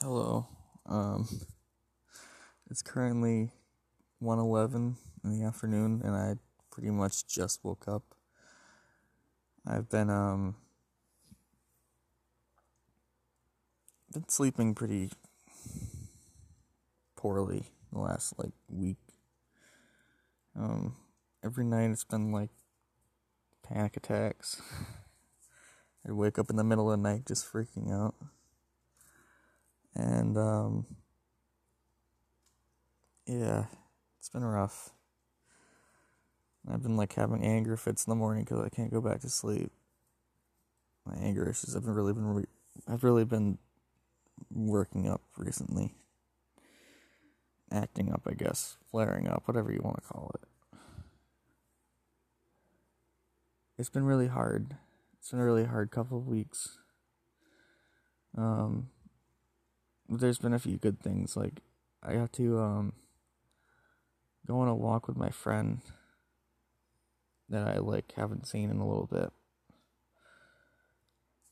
Hello. Um, it's currently 1:11 in the afternoon, and I pretty much just woke up. I've been um been sleeping pretty poorly the last like week. Um, every night it's been like panic attacks. I'd wake up in the middle of the night just freaking out and um, yeah, it's been rough. I've been like having anger fits in the morning because I can't go back to sleep. My anger issues have been really been re- I've really been working up recently, acting up, I guess, flaring up, whatever you want to call it. It's been really hard. It's been a really hard couple of weeks. Um, there's been a few good things. Like I got to um go on a walk with my friend that I like haven't seen in a little bit.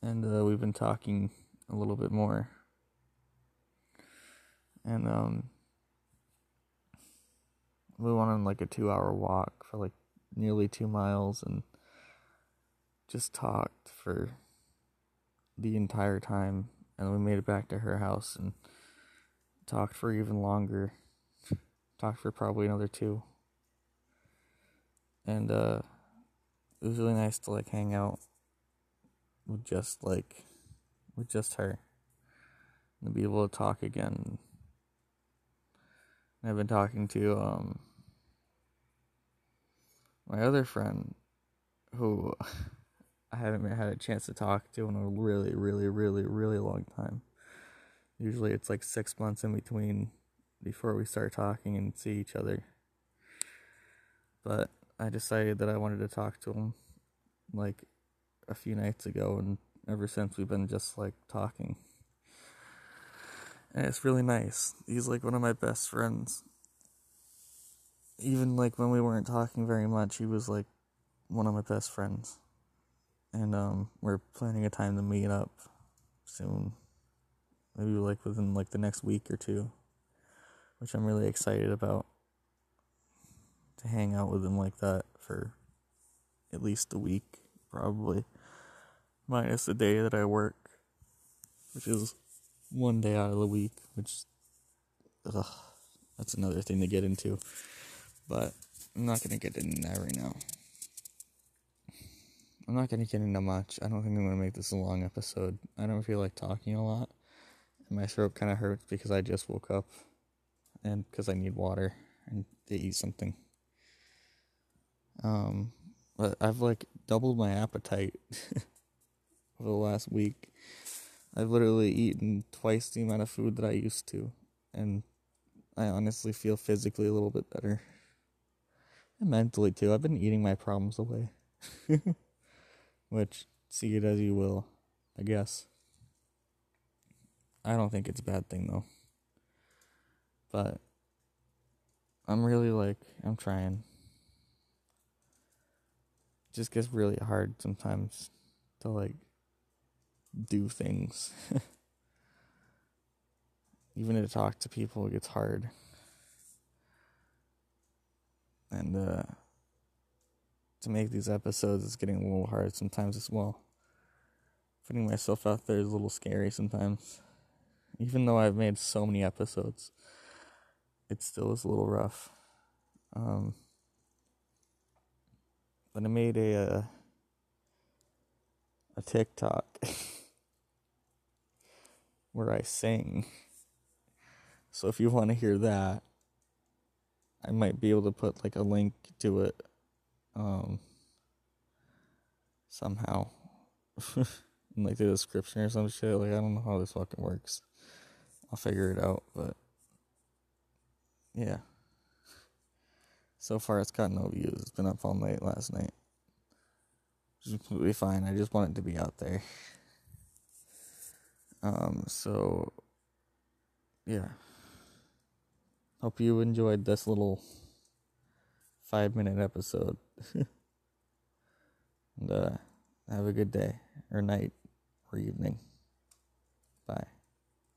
And uh, we've been talking a little bit more. And um we went on like a 2-hour walk for like nearly 2 miles and just talked for the entire time and we made it back to her house and talked for even longer. talked for probably another two. And uh it was really nice to like hang out with just like with just her and be able to talk again. And I've been talking to um my other friend who I haven't had a chance to talk to him in a really, really, really, really long time. Usually it's like six months in between before we start talking and see each other. But I decided that I wanted to talk to him like a few nights ago, and ever since we've been just like talking. And it's really nice. He's like one of my best friends. Even like when we weren't talking very much, he was like one of my best friends and um, we're planning a time to meet up soon. Maybe like within like the next week or two, which I'm really excited about. To hang out with him like that for at least a week, probably, minus the day that I work, which is one day out of the week, which, ugh, that's another thing to get into. But I'm not gonna get into that right now. I'm not going to get into much. I don't think I'm going to make this a long episode. I don't feel like talking a lot. And my throat kind of hurts because I just woke up and because I need water and to eat something. Um, but I've like doubled my appetite over the last week. I've literally eaten twice the amount of food that I used to, and I honestly feel physically a little bit better. And mentally too. I've been eating my problems away. Which, see it as you will, I guess. I don't think it's a bad thing though. But I'm really like I'm trying. It just gets really hard sometimes to like do things. Even to talk to people it gets hard. And uh to make these episodes is getting a little hard sometimes as well. Putting myself out there is a little scary sometimes. Even though I've made so many episodes, it still is a little rough. Um, but I made a uh, a TikTok where I sing. So if you want to hear that, I might be able to put like a link to it um somehow in like the description or some shit. Like I don't know how this fucking works. I'll figure it out, but yeah. So far it's got no views. It's been up all night last night. Is completely fine. I just want it to be out there. Um so yeah. Hope you enjoyed this little five minute episode. and uh, have a good day, or night, or evening. Bye.